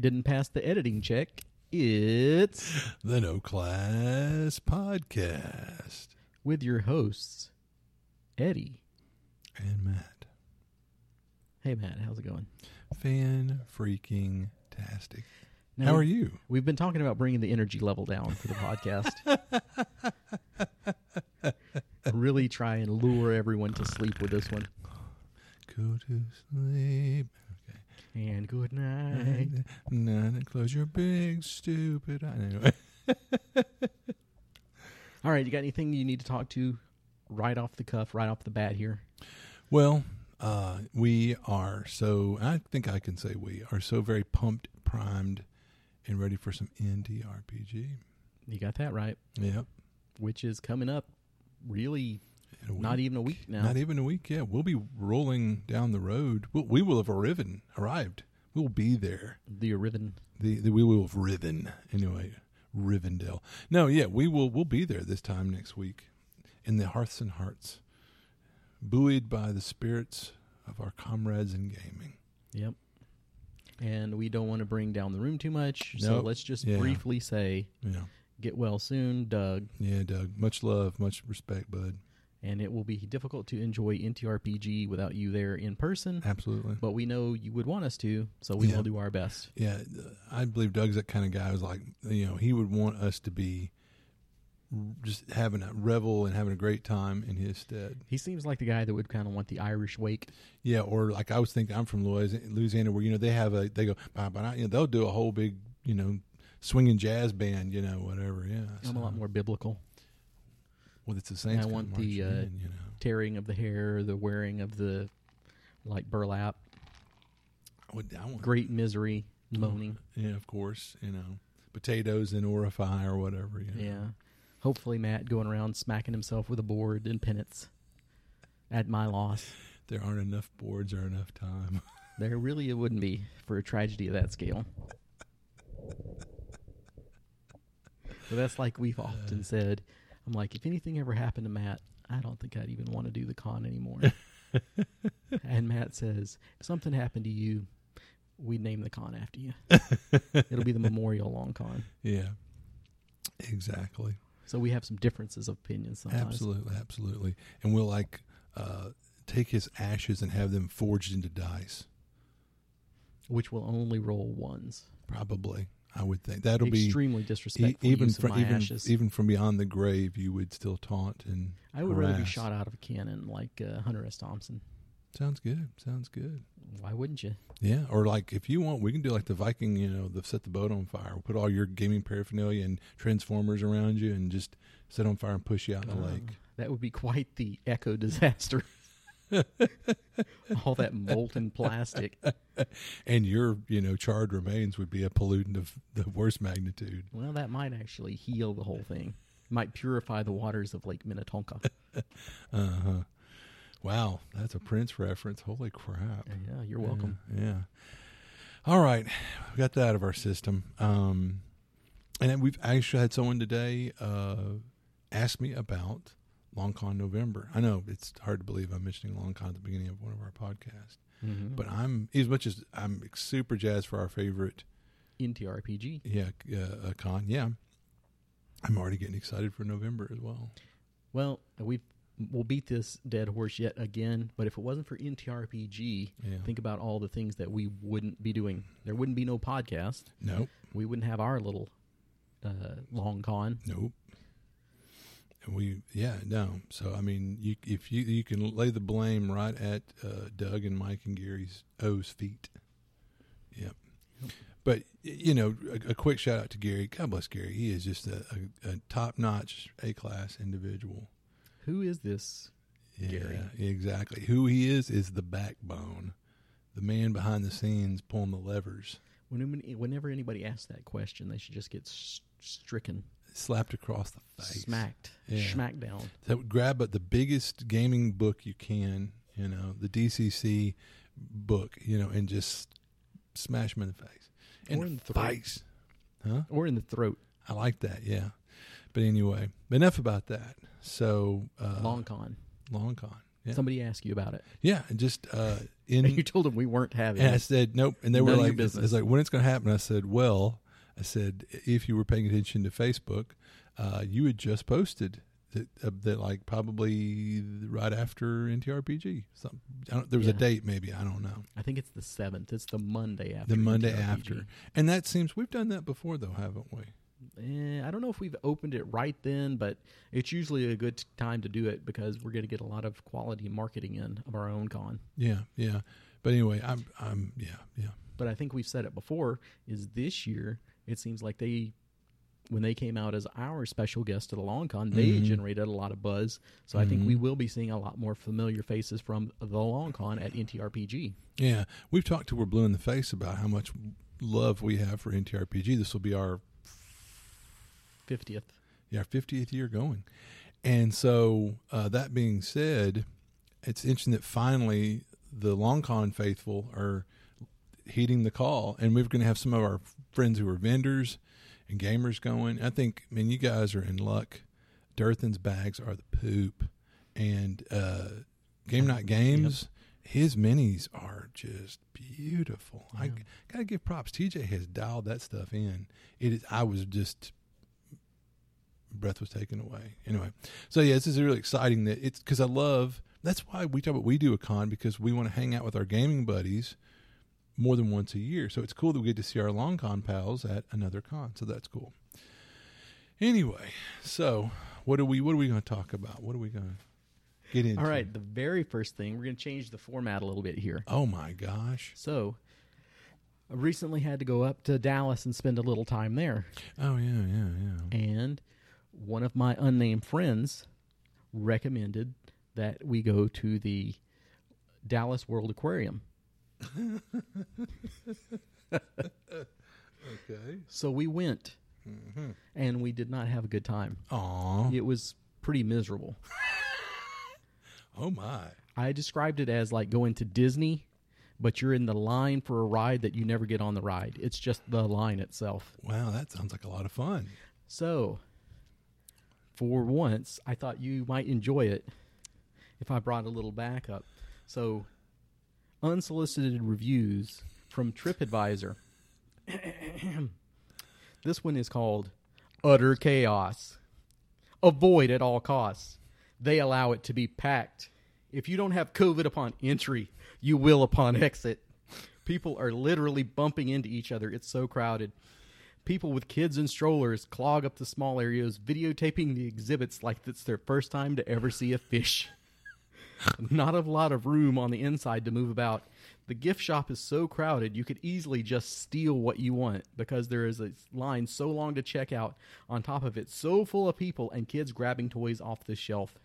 they didn't pass the editing check. It's The No Class Podcast. with your hosts, Eddie. And Matt. Hey, Matt, how's it going? Fan freaking tastic. Now, How are you? We've been talking about bringing the energy level down for the podcast. really try and lure everyone to sleep with this one. Go to sleep. And good night. None, close your big stupid eye. Anyway. All right, you got anything you need to talk to right off the cuff, right off the bat here? Well, uh, we are so, I think I can say we are so very pumped, primed, and ready for some NTRPG. You got that right, Yep. which is coming up really In a week. not even a week now. Not even a week. Yeah, we'll be rolling down the road. We'll, we will have arriven, arrived. We'll be there. the Riven. The, the we will have riven anyway. Rivendell. No, yeah, we will. We'll be there this time next week, in the hearths and hearts, buoyed by the spirits of our comrades in gaming. Yep. And we don't want to bring down the room too much, so let's just Yeah. briefly say Yeah, get well soon, Doug. yeah, Doug. Much love, much respect, bud. And it will be difficult to enjoy NTRPG without you there in person, Absolutely. but we know you would want us to, so we Yeah. will do our best. Yeah, uh, I believe Doug's that kind of guy. who's like, you know, he would want us to be just having a revel and having a great time in his stead. He seems like the guy that would kind of want the Irish wake. Yeah, or like I was thinking, I'm from Louisiana, where you know they have a they go, "Bah, bah, bah," you know, they'll do a whole big you know swinging jazz band, you know, whatever. Yeah, I'm a lot more biblical. Well, it's the Saints. I want the, uh, in, you know. Tearing of the hair, the wearing of the like burlap, I, would, I want great misery, Oh. moaning. Yeah, of course, you know, potatoes in Orify or whatever. You know. Yeah. Hopefully, Matt going around smacking himself with a board in penance at my loss. there aren't enough boards or enough time. There really it wouldn't be for a tragedy of that scale. But that's like we've often said. I'm like, if anything ever happened to Matt, I don't think I'd even want to do the con anymore. and Matt says, if something happened to you, we'd name the con after you. It'll be the Memorial Long Con. yeah, exactly. So we have some differences of opinions sometimes. Absolutely, absolutely. And we'll like uh, take his ashes and have them forged into dice. Which will only roll ones. Probably, I would think that'll be Extremely e- disrespectful even use of from even ashes. even from beyond the grave. You would still taunt and I would rather be shot out of a cannon like uh, Hunter S. Thompson. Sounds good. Sounds good. Why wouldn't you? Yeah, or like if you want, we can do like the Viking. You know, the set the boat on fire. We'll put all your gaming paraphernalia and transformers around you, and just set on fire and push you out in the Oh, lake. That would be quite the echo disaster. All that molten plastic. And your you know charred remains would be a pollutant of the worst magnitude. Well, that might actually heal the whole thing. Might purify the waters of Lake Minnetonka. Uh huh. Wow, that's a Prince reference. Holy crap! yeah, you're welcome. Yeah. yeah. All right, we got that out of our system. Um, and then we've actually had someone today uh, ask me about Long Con November. I know it's hard to believe I'm mentioning Long Con at the beginning of one of our podcasts, Mhm. but I'm as much as I'm super jazzed for our favorite NTRPG. yeah uh, uh, con. Yeah, I'm already getting excited for November as well. Well, we we'll beat this dead horse yet again. But if it wasn't for NTRPG, Yeah. think about all the things that we wouldn't be doing. There wouldn't be no podcast. Nope. We wouldn't have our little uh, long con. Nope. We, yeah, no. So I mean, you if you you can lay the blame right at uh, Doug and Mike and Gary's O's feet. Yep. But you know, a, a quick shout out to Gary. God bless Gary. He is just a, a, a top notch, A class individual. Who is this? Yeah, Gary. exactly. Who he is is the backbone, the man behind the scenes pulling the levers, When, whenever anybody asks that question, they should just get stricken, slapped across the face, smacked, Yeah. smacked down. So grab at the biggest gaming book you can, you know, the DCC book, you know, and just smash them in the face. And Or in the throat. face. Huh? Or in the throat. I like that, yeah. But anyway, enough about that. So uh, Long con. long con. Yeah. Somebody asked you about it. Yeah, and just uh, in And you told them we weren't having And I said nope, and they None were like, it's like when it's going to happen. I said, well, I said if you were paying attention to Facebook, uh, you had just posted that, uh, that like probably right after NTRPG. Some, I don't, there was a date, maybe I don't know. I think it's the seventh. It's the Monday after. The Monday NTRPG. after, and that seems we've done that before, though, haven't we? Eh, I don't know if we've opened it right then, but it's usually a good time to do it because we're going to get a lot of quality marketing in of our own con. Yeah, yeah. But anyway, I'm, I'm, yeah, yeah. But I think we've said it before. Is this year? It seems like they, when they came out as our special guest at the Long Con, they Mhm. generated a lot of buzz. So I think we Mhm. will be seeing a lot more familiar faces from the Long Con at NTRPG. Yeah, we've talked to we're blue in the face about how much love we have for NTRPG. This will be our Fiftieth. yeah, 50th year going. And so, uh, that being said, it's interesting that finally the Long Con faithful are heeding the call, and we're going to have some of our friends who are vendors and gamers going. I think, I mean, you guys are in luck. Durthan's bags are the poop, and uh, Game Night Games, his minis are just beautiful. I gotta give props. TJ has dialed that stuff in. It is. I was just breath was taken away. Anyway, so yeah, this is really exciting that it's because I love. That's why we talk about we do a con because we want to hang out with our gaming buddies more than once a year. So it's cool that we get to see our long con pals at another con. So that's cool. Anyway, so what are we what are we going to talk about? What are we going to get into? All right. The very first thing we're going to change the format a little bit here. Oh my gosh. So, I recently had to go up to Dallas and spend a little time there. Oh yeah, yeah, yeah. And one of my unnamed friends recommended that we go to the Dallas World Aquarium. Okay. So we went, Mm-hmm. and we did not have a good time. Aw. It was pretty miserable. Oh my. I described it as like going to Disney, but you're in the line for a ride that you never get on the ride. It's just the line itself. Wow, that sounds like a lot of fun. So, for once, I thought you might enjoy it if I brought a little backup. So, unsolicited reviews from TripAdvisor. this one is called Utter Chaos. Avoid at all costs. They allow it to be packed. If you don't have COVID upon entry, you will upon exit. People are literally bumping into each other. It's so crowded. People with kids and strollers clog up the small areas, videotaping the exhibits like it's their first time to ever see a fish. Not a lot of room on the inside to move about. The gift shop is so crowded you could easily just steal what you want because there is a line so long to check out. On top of it, so full of people and kids grabbing toys off the shelf.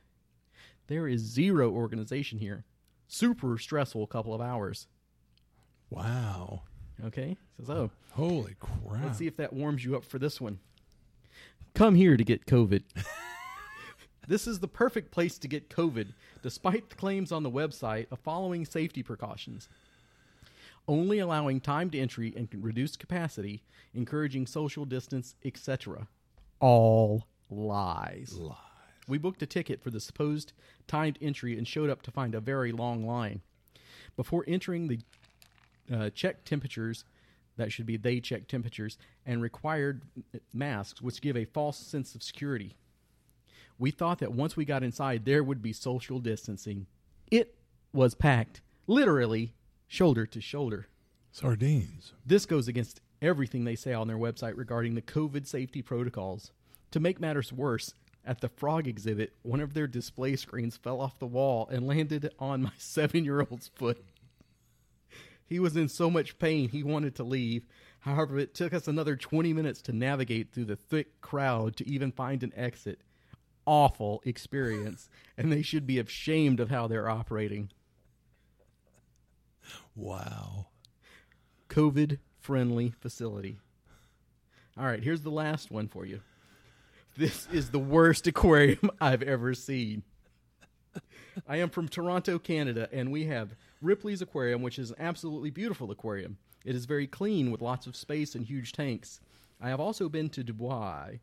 There is zero organization here. Super stressful couple of hours. Wow. Okay, so, so Holy crap. Let's see if that warms you up for this one. Come here to get COVID. this is the perfect place to get COVID, despite the claims on the website of following safety precautions. Only allowing timed entry and reduced capacity, encouraging social distance, etc. All lies. Lies. We booked a ticket for the supposed timed entry and showed up to find a very long line. Before entering the uh, check temperatures, that should be they check temperatures, and required masks, which give a false sense of security. We thought that once we got inside, there would be social distancing. It was packed, literally shoulder to shoulder. Sardines. This goes against everything they say on their website regarding the COVID safety protocols. To make matters worse, at the frog exhibit, one of their display screens fell off the wall and landed on my seven year old's foot. He was in so much pain he wanted to leave. However, it took us another 20 minutes to navigate through the thick crowd to even find an exit. Awful experience, and they should be ashamed of how they're operating. Wow. COVID friendly facility. All right, here's the last one for you. This is the worst aquarium I've ever seen. I am from Toronto, Canada, and we have Ripley's Aquarium, which is an absolutely beautiful aquarium. It is very clean with lots of space and huge tanks. I have also been to Dubai,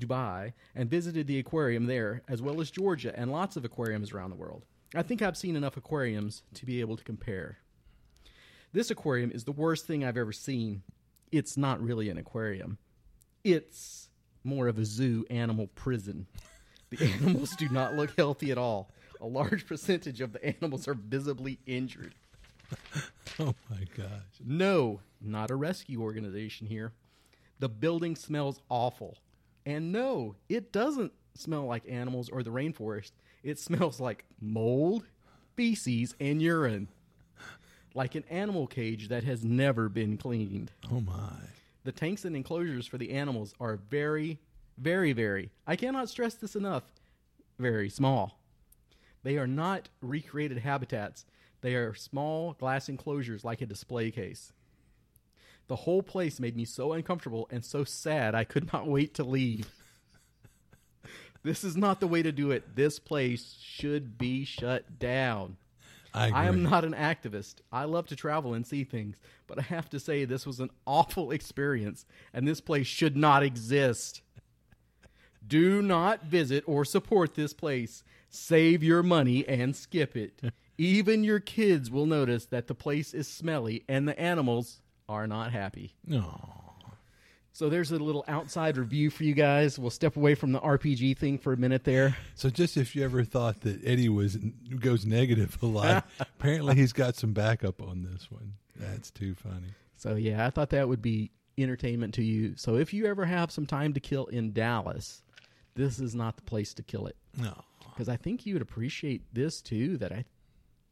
Dubai, and visited the aquarium there, as well as Georgia and lots of aquariums around the world. I think I've seen enough aquariums to be able to compare. This aquarium is the worst thing I've ever seen. It's not really an aquarium. It's more of a zoo animal prison. The animals do not look healthy at all. A large percentage of the animals are visibly injured. Oh my gosh. No, not a rescue organization here. The building smells awful. And no, it doesn't smell like animals or the rainforest. It smells like mold, feces, and urine. Like an animal cage that has never been cleaned. Oh my. The tanks and enclosures for the animals are very, very, very, I cannot stress this enough, very small. They are not recreated habitats. They are small glass enclosures like a display case. The whole place made me so uncomfortable and so sad I could not wait to leave. this is not the way to do it. This place should be shut down. I. I am not an activist. I love to travel and see things, but I have to say this was an awful experience and this place should not exist. Do not visit or support this place. Save your money and skip it. Even your kids will notice that the place is smelly and the animals are not happy. No. So there's a little outside review for you guys. We'll step away from the RPG thing for a minute there. So just if you ever thought that Eddie was goes negative a lot, apparently he's got some backup on this one. That's too funny. So yeah, I thought that would be entertainment to you. So if you ever have some time to kill in Dallas, this is not the place to kill it. No. Because I think you would appreciate this too. That I,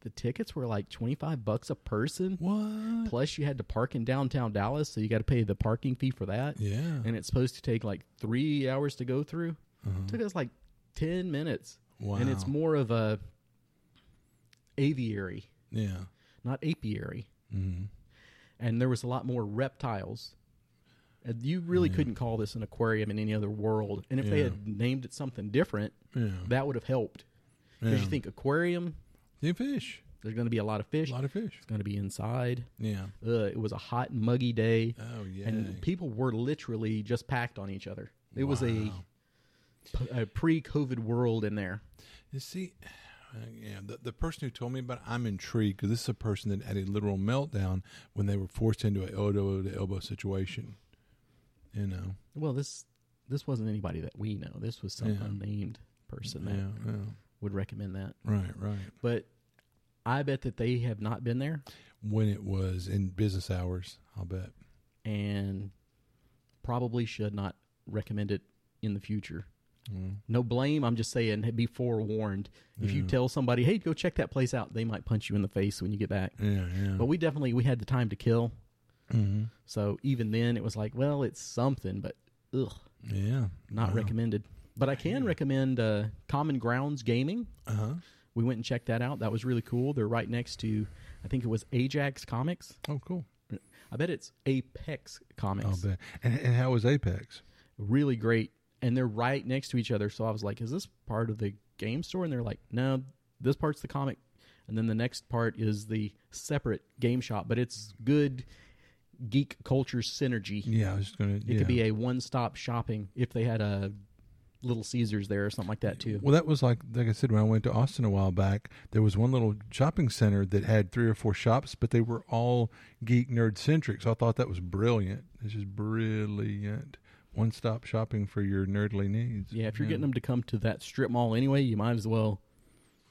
the tickets were like twenty five bucks a person. What? Plus, you had to park in downtown Dallas, so you got to pay the parking fee for that. Yeah. And it's supposed to take like three hours to go through. Uh-huh. took us like ten minutes. Wow. And it's more of a aviary, Yeah. not apiary. hmm And there was a lot more reptiles. And you really Yeah. couldn't call this an aquarium in any other world. And if they had named it something different, Yeah. that would have helped. Because yeah. you think aquarium, Yeah, fish. there's going to be a lot of fish. A lot of fish. It's going to be inside. Yeah. Uh, it was a hot, muggy day, Oh yeah. and people were literally just packed on each other. It was a, a pre-COVID world in there. You see, uh, yeah, the, the person who told me about it, I'm intrigued because this is a person that had a literal meltdown when they were forced into an elbow to elbow situation. You know, Well, this this wasn't anybody that we know. This was some Yeah. unnamed person yeah, yeah, would recommend that. right, right. But I bet that they have not been there When it was in business hours, I'll bet. and probably should not recommend it in the future. Mm. No blame. I'm just saying, be forewarned. If you tell somebody, "Hey, go check that place out," they might punch you in the face when you get back. Yeah, yeah. But we definitely we had the time to kill, hmm so even then it was like, well, it's something, but ugh, Yeah, not Wow. recommended. But I can Yeah. recommend uh, Common Grounds Gaming. Uh huh. We went and checked that out. That was really cool. They're right next to, I think it was Ajax Comics. Oh, cool. I bet it's Apex Comics. Bet. And, and how was Apex? Really great. And they're right next to each other. So I was like, is this part of the game store? And they're like, no, this part's the comic. And then the next part is the separate game shop. But it's good geek culture synergy. Yeah, I was just gonna. It could be a one stop shopping if they had a Little Caesars there or something like that too. Well, that was like like I said when I went to Austin a while back. There was one little shopping center that had three or four shops, but they were all geek nerd centric. So I thought that was brilliant. It's just brilliant. One stop shopping for your nerdly needs. Yeah, if you're getting them to come to that strip mall anyway, you might as well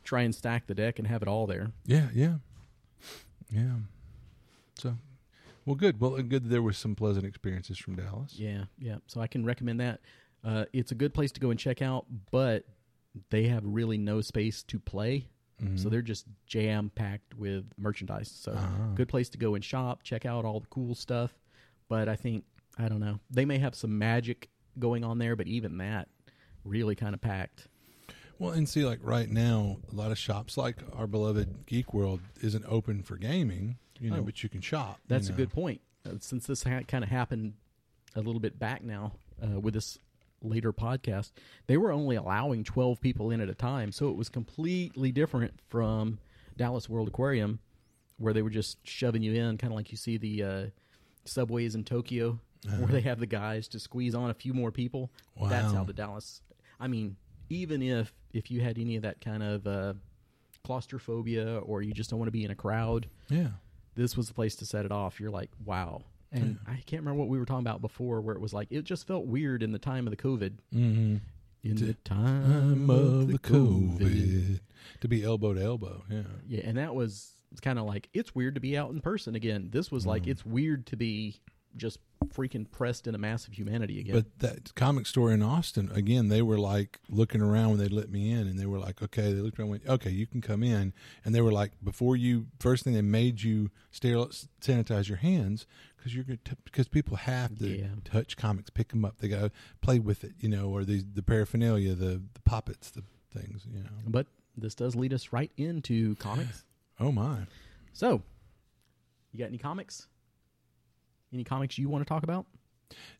try and stack the deck and have it all there. Yeah, yeah, yeah. So, well, good. Well, uh, good. There was some pleasant experiences from Dallas. Yeah, yeah. So I can recommend that. Uh, it's a good place to go and check out, but they have really no space to play. Mhm. So they're just jam packed with merchandise. So Ah. good place to go and shop, check out all the cool stuff. But I think I don't know. They may have some magic going on there, but even that really kind of packed. Well, and see, like right now, a lot of shops, like our beloved Geek World, isn't open for gaming. You know, Oh. but you can shop. you That's a good point. Uh, since this ha- kind of happened a little bit back now uh, with this later podcast, they were only allowing 12 people in at a time. So it was completely different from Dallas World Aquarium, where they were just shoving you in, kind of like you see the uh, subways in Tokyo, Uh-huh. where they have the guys to squeeze on a few more people. That's how the Dallas. I mean, even if if you had any of that kind of uh, claustrophobia or you just don't want to be in a crowd, Yeah. this was the place to set it off. You're like, wow. And I can't remember what we were talking about before, where it was like it just felt weird in the time of the COVID. Mm-hmm. In the time of the COVID. To be elbow to elbow. Yeah. Yeah, and that was kind of like it's weird to be out in person again. This was like Mhm. it's weird to be just freaking pressed in a mass of humanity again. But that comic store in Austin, again, they were like looking around when they let me in, and they were like, "Okay." They looked around, and went, "Okay, you can come in." And they were like, "Before you, first thing they made you sanitize your hands because you're gonna because people have to Yeah. touch comics, pick them up, they go play with it, you know, or the the paraphernalia, the the poppets, the things, you know. but this does lead us right into comics. Oh my! So, you got any comics? Any comics you want to talk about?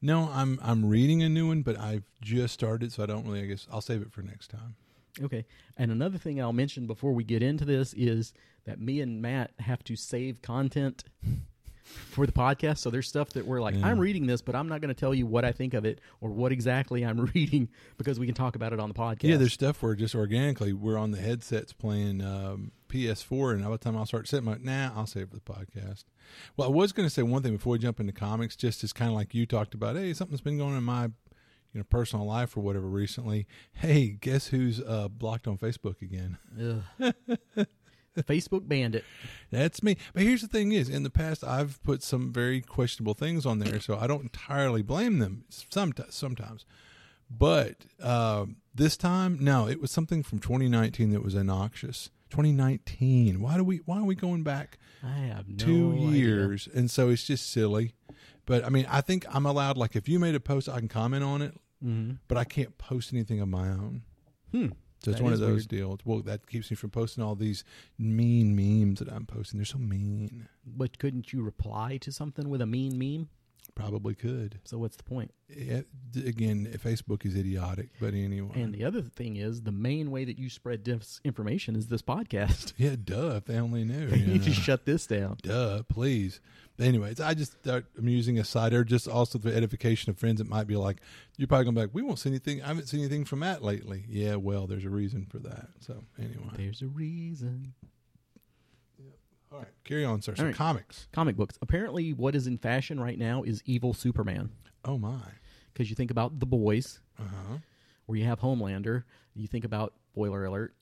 No, I'm I'm reading a new one, but I've just started, so I don't really. I guess I'll save it for next time. Okay. And another thing I'll mention before we get into this is that me and Matt have to save content for the podcast. So there's stuff that we're like, Yeah. I'm reading this, but I'm not going to tell you what I think of it or what exactly I'm reading because we can talk about it on the podcast. Yeah, there's stuff where just organically we're on the headsets playing um, PS4, and by the time I'll start sitting, I'm like, nah, I'll save it for the podcast. Well, I was going to say one thing before we jump into comics, just as kind of like you talked about, hey, something's been going on in my you know personal life or whatever recently. Hey, guess who's uh, blocked on Facebook again? Facebook Bandit. That's me. But here's the thing: is in the past I've put some very questionable things on there, so I don't entirely blame them. Sometimes, sometimes, but um, this time, no, it was something from 2019 that was innoxious. 2019. Why do we? Why are we going back I have no two idea. years? And so it's just silly. But I mean, I think I'm allowed. Like, if you made a post, I can comment on it, Mhm. but I can't post anything of my own. Hmm. So it's That one of those weird. deals. Well, that keeps me from posting all these mean memes that I'm posting. They're so mean. But couldn't you reply to something with a mean meme? Probably could. So what's the point? D- again, Facebook is idiotic, but anyway. And the other thing is, the main way that you spread disinformation is this podcast. yeah, duh. If they only knew. you need to shut this down. Duh, please. But anyways, I just thought I'm using a side or just also the edification of friends. It might be like, you're probably gonna be like, we won't see anything. I haven't seen anything from Matt lately. Yeah, well, there's a reason for that. So anyway, There's a reason. All right, carry on, sir. So right. comics. Comic books. Apparently, what is in fashion right now is evil Superman. Oh my. Because you think about The Boys, Uh huh. where you have Homelander. You think about Boiler Alert.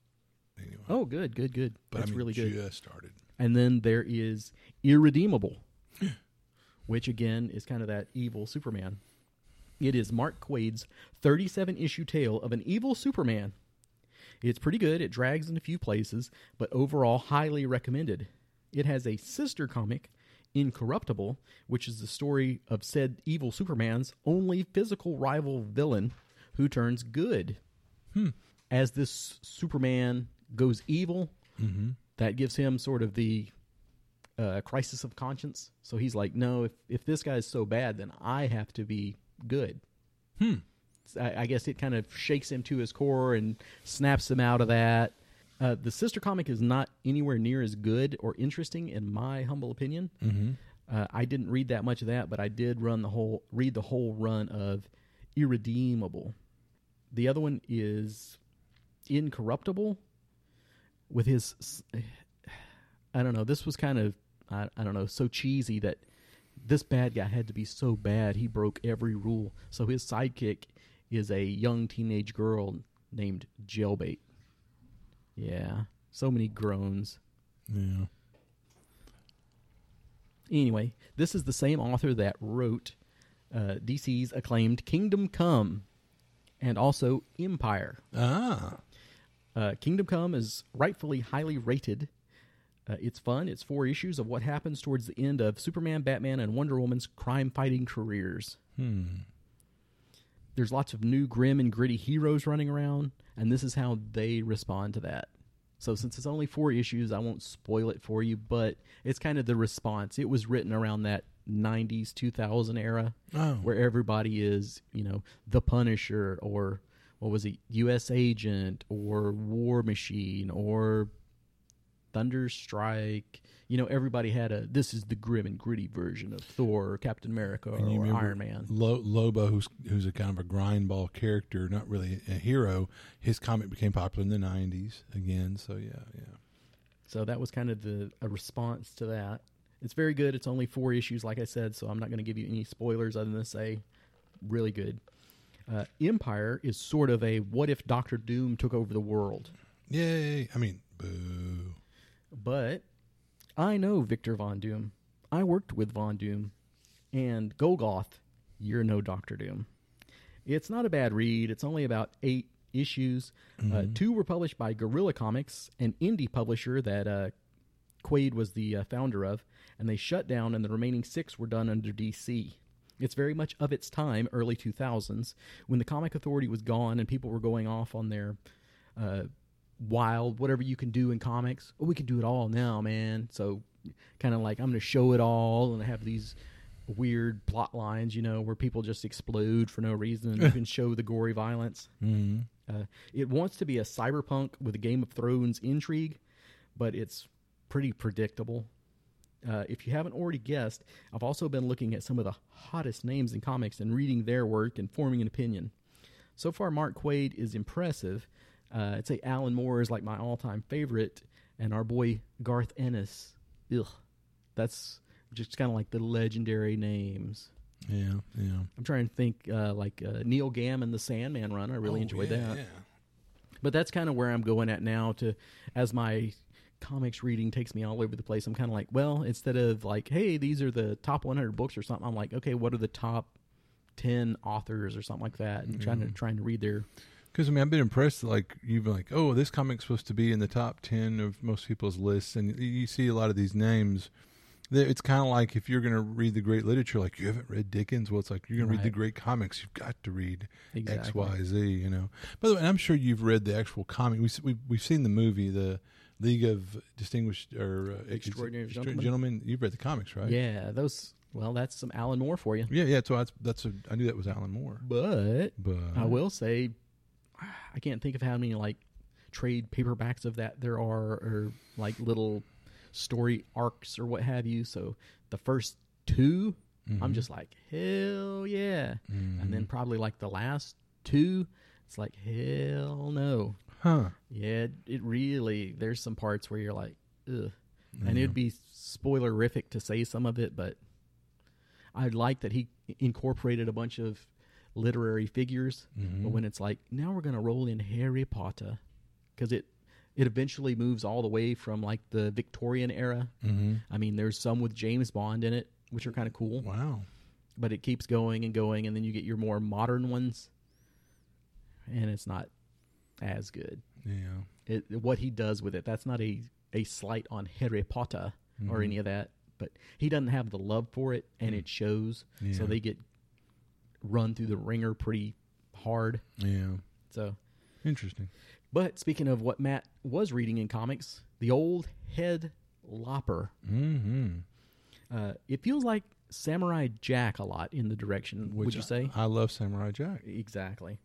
Anyway, Oh, good, good, good. but That's I mean, really good. Just started. And then there is Irredeemable, which again is kind of that evil Superman. It is Mark Waid's 37 issue tale of an evil Superman. It's pretty good. It drags in a few places, but overall highly recommended. It has a sister comic, Incorruptible, which is the story of said evil Superman's only physical rival villain who turns good. Hmm. As this Superman goes evil, Mm-hmm. that gives him sort of the uh, crisis of conscience. So he's like, no, if if this guy's so bad, then I have to be good. Hmm. I, I guess it kind of shakes him to his core and snaps him out of that. Uh, the sister comic is not anywhere near as good or interesting, in my humble opinion. Mm-hmm. Uh, I didn't read that much of that, but I did run the whole read the whole run of Irredeemable. The other one is Incorruptible with his I don't know, this was kind of I, I don't know, so cheesy that this bad guy had to be so bad he broke every rule. So his sidekick is a young teenage girl named Jailbait. Yeah. So many groans. Yeah. Anyway, this is the same author that wrote uh, DC's acclaimed Kingdom Come and also Empire. Ah. Uh, Kingdom Come is rightfully highly rated. Uh, it's fun. It's four issues of what happens towards the end of Superman, Batman, and Wonder Woman's crime fighting careers. Hmm. There's lots of new grim and gritty heroes running around, and this is how they respond to that. So, since it's only four issues, I won't spoil it for you, but it's kind of the response. It was written around that 90s, 2000 era Oh. where everybody is, you know, the Punisher or what was it, U.S. Agent or War Machine or Thunderstrike. You know, everybody had a. This is the grim and gritty version of Thor, or Captain America, or remember Iron Man. Lo- Lobo, who's who's a kind of a grindball character, not really a hero. His comic became popular in the '90s again. So yeah, yeah. So that was kind of the a response to that. It's very good. It's only four issues, like I said, so I'm not going to give you any spoilers other than to say, really good. Uh, Empire is sort of a what if Doctor Doom took over the world, Yay! I mean, boo. but I know Victor Von Doom. I worked with Von Doom, and Golgoth, you're no Doctor Doom. It's not a bad read. It's only about eight issues. Uh, two were published by Gorilla Comics, an indie publisher that uh, Waid was the uh, founder of, and they shut down, and the remaining six were done under DC. It's very much of its time, early 2000s, when the Comic Authority was gone and people were going off on their uh, wild, whatever you can do in comics. Oh, we can do it all now, man. So, kind of like, I'm going to show it all and have these weird plot lines, you know, where people just explode for no reason and you can show the gory violence. Mm-hmm. Uh, it wants to be a cyberpunk with a Game of Thrones intrigue, but it's pretty predictable. Uh, if you haven't already guessed, I've also been looking at some of the hottest names in comics and reading their work and forming an opinion. So far, Mark Waid is impressive. Uh, I'd say Alan Moore is like my all-time favorite, and our boy Garth Ennis. Ugh, that's just kind of like the legendary names. Yeah, yeah. I'm trying to think uh, like uh, Neil Gaiman, the Sandman run. I really Oh, enjoyed yeah, that. Yeah. But that's kind of where I'm going at now. To as my comics reading takes me all over the place. I'm kind of like, well, instead of like, hey, these are the top 100 books or something, I'm like, okay, what are the top 10 authors or something like that, and trying to trying to read their Because I mean, I've been impressed. Like you've been like, oh, this comic's supposed to be in the top ten of most people's lists, and you- see a lot of these names. It's kind of like if you're going to read the great literature, like you haven't read Dickens. Well, it's like you're going to read the great comics. You've got to read X, exactly. Y, Z. You know. By the way, I'm sure you've read the actual comic. We, we've we've seen the movie, the League of Distinguished or uh, Extraordinary Extra- Gentlemen? Gentlemen. You've read the comics, right? Yeah, those. Well, that's some Alan Moore for you. Yeah, yeah. So that's that's a, I knew that was Alan Moore, But but I will say, I can't think of how many like trade paperbacks of that there are, or like little story arcs or what have you. So the first 2 I'm Mhm. just like hell yeah, Mhm. and then probably like the last two, it's like hell no. huh? Yeah, it, it really. There's some parts where you're like, ugh, and it'd be spoilerific to say some of it, but I like that he incorporated a bunch of literary figures. Mhm. But when it's like, now we're gonna roll in Harry Potter, because it it eventually moves all the way from like the Victorian era. Mhm. I mean, there's some with James Bond in it, which are kind of cool, Wow. but it keeps going and going, and then you get your more modern ones, and it's not as good. Yeah. It, what he does with it, that's not a a slight on Harry Potter or Mhm. any of that, but he doesn't have the love for it, and it shows. Yeah. So they get run through the ringer pretty hard. Yeah. So Interesting. But speaking of what Matt was reading in comics, the old head lopper. Mm-hmm. Uh, it feels like Samurai Jack a lot in the direction. would you say? I love Samurai Jack. exactly.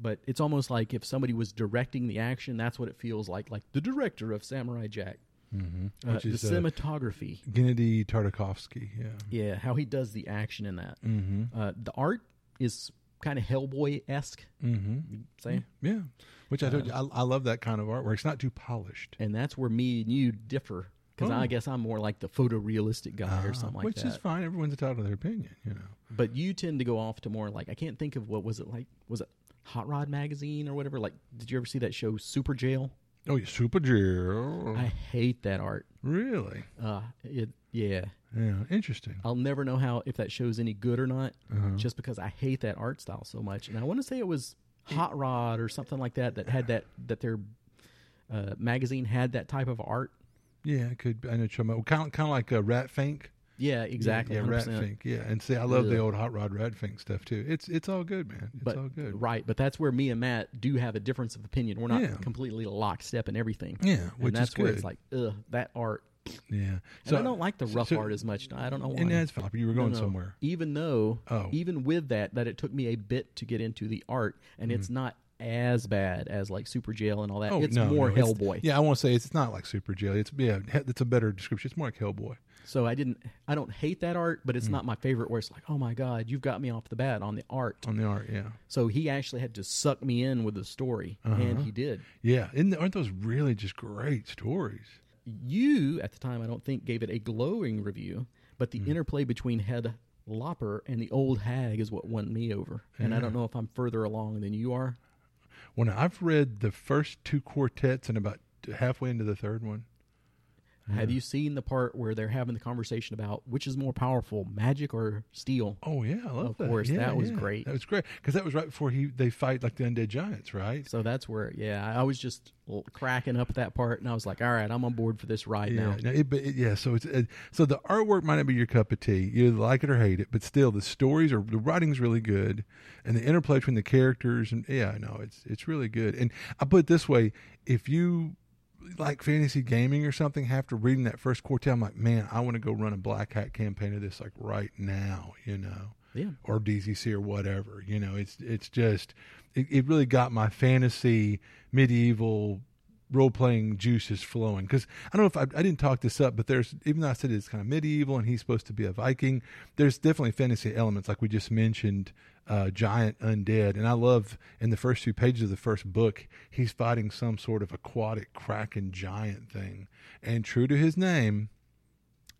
But it's almost like if somebody was directing the action, that's what it feels like. Like the director of Samurai Jack. Mm-hmm. Uh, Which the is uh, cinematography. Gennady Tartakovsky. Yeah. Yeah, how he does the action in that. Mm-hmm. Uh, the art is kind of Hellboy esque. Mm-hmm. Say, Yeah. Which I you, Uh, I, I love that kind of artwork. It's not too polished. and that's where me and you differ. Because Oh. I guess I'm more like the photorealistic guy or Ah, something like that. which is fine. Everyone's entitled to their opinion, you know. But you tend to go off to more like I can't think of what was it like was it Hot Rod magazine or whatever? Like did you ever see that show Super Jail? Oh, yeah, Super Jill. I hate that art. Really? Uh it yeah. Yeah. Interesting. I'll never know how if that show's any good or not Uh-huh. just because I hate that art style so much. And I want to say it was Hot Rod or something like that that had that that their uh, magazine had that type of art. yeah, it could. I know what you're talking about. Kind of, kind of like a Rat Fink. Yeah, exactly. Yeah, 100%. Rat Fink. Yeah, and see, I love the old Hot Rod Rat Fink stuff too. It's it's all good, man. It's But all good. right, but that's where me and Matt do have a difference of opinion. We're not Yeah. completely lockstep in everything. Yeah, and which that's is good. where it's like, ugh, that art. yeah. And I don't like the rough so- art as much. I don't know why. And that's fine. You were going no. somewhere. Even though, Oh. even with that, that it took me a bit to get into the art, and Mm-hmm. it's not as bad as like Super Jail and all that. Oh, it's no, more no, it's- Hellboy. Yeah, I want to say it's, it's not like Super Jail. It's yeah, it's a better description. It's more like Hellboy. So I didn't, I don't hate that art, but it's Mm. not my favorite. Where it's like, oh my god, you've got me off the bat on the art. on the art. Yeah, So he actually had to suck me in with the story, and Uh-huh. he did. yeah. Aren't those really just great stories? you at the time I don't think gave it a glowing review, but the interplay between Head Lopper and the old hag is what won me over. And I don't know if I'm further along than you are. When I've read the first two quartets and about halfway into the third one. Have you seen the part where they're having the conversation about which is more powerful, magic or steel? Oh yeah, I love Of that. course, Yeah, that was yeah. great. That was great because that was right before he they fight like the undead giants, right? So that's where, yeah, I was just cracking up that part, and I was like, all right, I'm on board for this ride yeah, now. no, it, but it, yeah. So it's uh, so the artwork might not be your cup of tea. You either like it or hate it, but still the stories are the writing's really good, and the interplay between the characters and yeah, no, it's it's really good. And I put it this way: if you like fantasy gaming or something, after reading that first quartet, I'm like, man, I want to go run a Black Hack campaign of this like right now, you know. Yeah. or DCC or whatever. You know, it's it's just it, it really got my fantasy medieval role playing juices flowing. Because I don't know if I, I didn't talk this up, but there's even though I said it's kind of medieval and he's supposed to be a Viking, there's definitely fantasy elements like we just mentioned. Uh, giant undead, and I love in the first few pages of the first book, he's fighting some sort of aquatic kraken giant thing, and true to his name,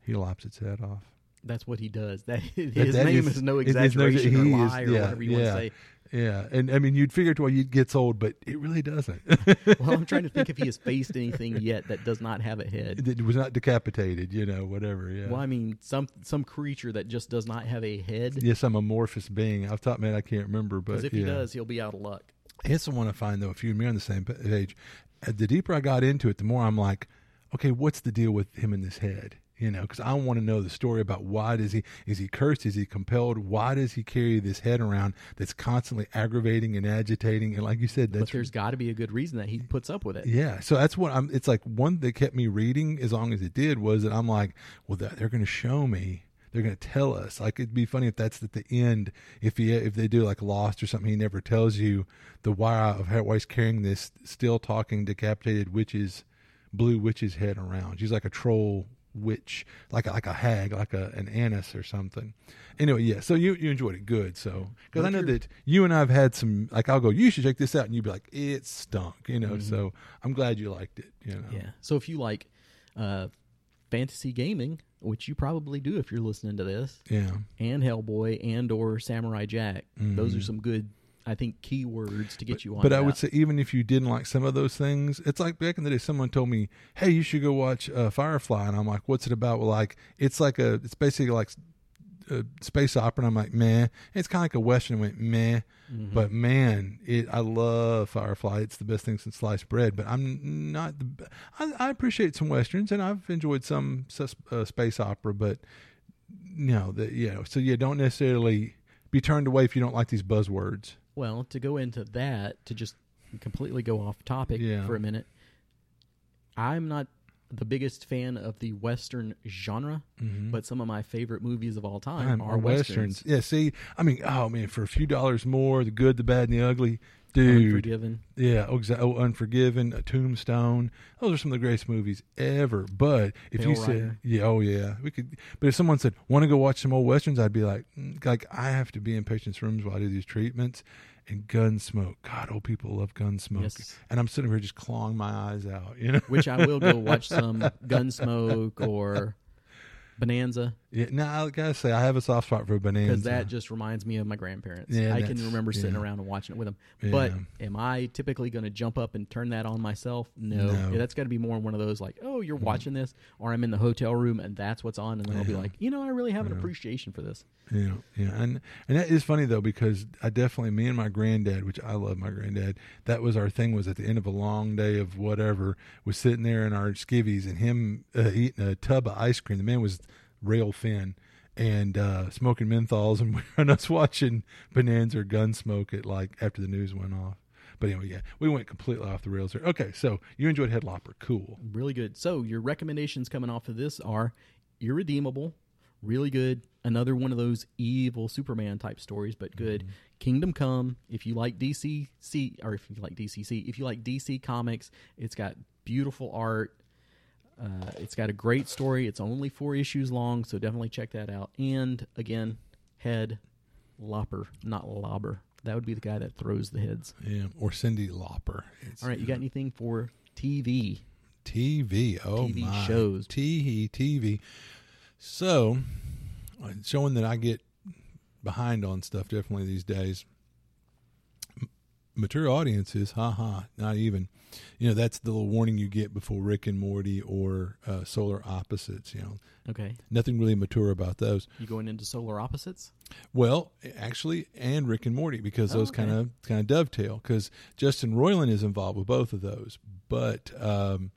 he lops its head off. That's what he does. That his that name is- is, no it is no- exaggeration he or is- lie or yeah, whatever you yeah. want to say. Yeah, and I mean, you'd figure to why it gets old, but it really doesn't. Well, I'm trying to think if he has faced anything yet that does not have a head. it was not decapitated, you know, whatever. Yeah. Well, I mean, some some creature that just does not have a head. yeah, some amorphous being. I've thought, man, I can't remember, but if yeah. he does, he'll be out of luck. It's the one I find though. If you and me are on the same page, uh, the deeper I got into it, the more I'm like, okay, what's the deal with him in this head? You know, because I want to know the story about why does he is he cursed? Is he compelled? Why does he carry this head around that's constantly aggravating and agitating? And like you said, But that's there's got to be a good reason that he puts up with it. Yeah, so that's what I'm. It's like one that kept me reading as long as it did was that I'm like, well, that, they're going to show me. They're going to tell us. Like it'd be funny if that's at the end. If he if they do like Lost or something, he never tells you the why of how why he's carrying this still talking decapitated witch's blue witch's head around. She's like a troll witch, like a, like a hag, like a an anise or something. Anyway, yeah. So you you enjoyed it, good. So because I know that you and I've had some. Like I'll go, you should check this out, and you'd be like, it stunk, you know. Mhm. So I'm glad you liked it. You know. Yeah. So if you like uh, fantasy gaming, which you probably do if you're listening to this, Yeah. and Hellboy and or Samurai Jack, those are Mhm. some good, I think, keywords to get you on. But I would say even if you didn't like some of those things, it's like back in the day, someone told me, "Hey, you should go watch uh, Firefly," and I'm like, "What's it about?" Well, like it's like a, it's basically like a space opera, and I'm like, "Meh." It's kind of like a western. I went meh, Mhm. but man, it I love Firefly. It's the best thing since sliced bread. But I'm not the. I, I appreciate some westerns, and I've enjoyed some uh, space opera, but no, that you know, so yeah, don't necessarily be turned away if you don't like these buzzwords. Well, to go into that, to just completely go off topic Yeah. for a minute, I'm not the biggest fan of the Western genre, Mhm. but some of my favorite movies of all time time are are westerns. Yeah, see, I mean, oh man, for a few dollars more, the good, the bad, and the ugly, dude. Unforgiven. Yeah, oh, exa- oh, Unforgiven, A Tombstone. Those are some of the greatest movies ever. But if you said, yeah, oh yeah, we could. But if someone said, "Want to go watch some old westerns?" I'd be like, mm, like I have to be in patients' rooms while I do these treatments. And Gunsmoke, God, old people love Gunsmoke, Yes. and I'm sitting here just clawing my eyes out. You know, Which I will go watch some Gunsmoke or Bonanza yeah. Now I gotta say, I have a soft spot for Bonanza because that just reminds me of my grandparents. Yeah, I can remember sitting yeah. around and watching it with them. But Yeah. am I typically going to jump up and turn that on myself? No. No. Yeah, that's got to be more one of those like, oh, you're watching this, or I'm in the hotel room and that's what's on, and then I'll be like, you know, I really have an appreciation for this. Yeah, yeah, and and that is funny though because I definitely me and my granddad, which I love my granddad. That was our thing. Was at the end of a long day of whatever, was sitting there in our skivvies and him uh, eating a tub of ice cream. The man was rail fin and uh, smoking menthols, and, and us watching Bonanza or Gunsmoke at like after the news went off. But anyway, yeah, we went completely off the rails there. Okay, so you enjoyed Headlopper, cool. Really good. So your recommendations coming off of this are irredeemable, really good. Another one of those evil Superman type stories, but good. Mm-hmm. Kingdom Come. If you like DCC, or if you like DCC, if you like DC comics, it's got beautiful art. Uh, it's got a great story. It's only four issues long, so definitely check that out. And again, head lopper, not lobber. That would be the guy that throws the heads. Yeah, or Cindy Lopper. It's, All right, you got anything for TV? TV. Oh TV my. shows. T TV. So, uh, showing that I get behind on stuff definitely these days. Mature audiences, haha, not even. You know, that's the little warning you get before Rick and Morty or uh, Solar Opposites. You know, Okay. nothing really mature about those. You going into solar opposites? Well, actually, and Rick and Morty because Oh, those kind of kind of dovetail because Justin Roiland is involved with both of those, but um,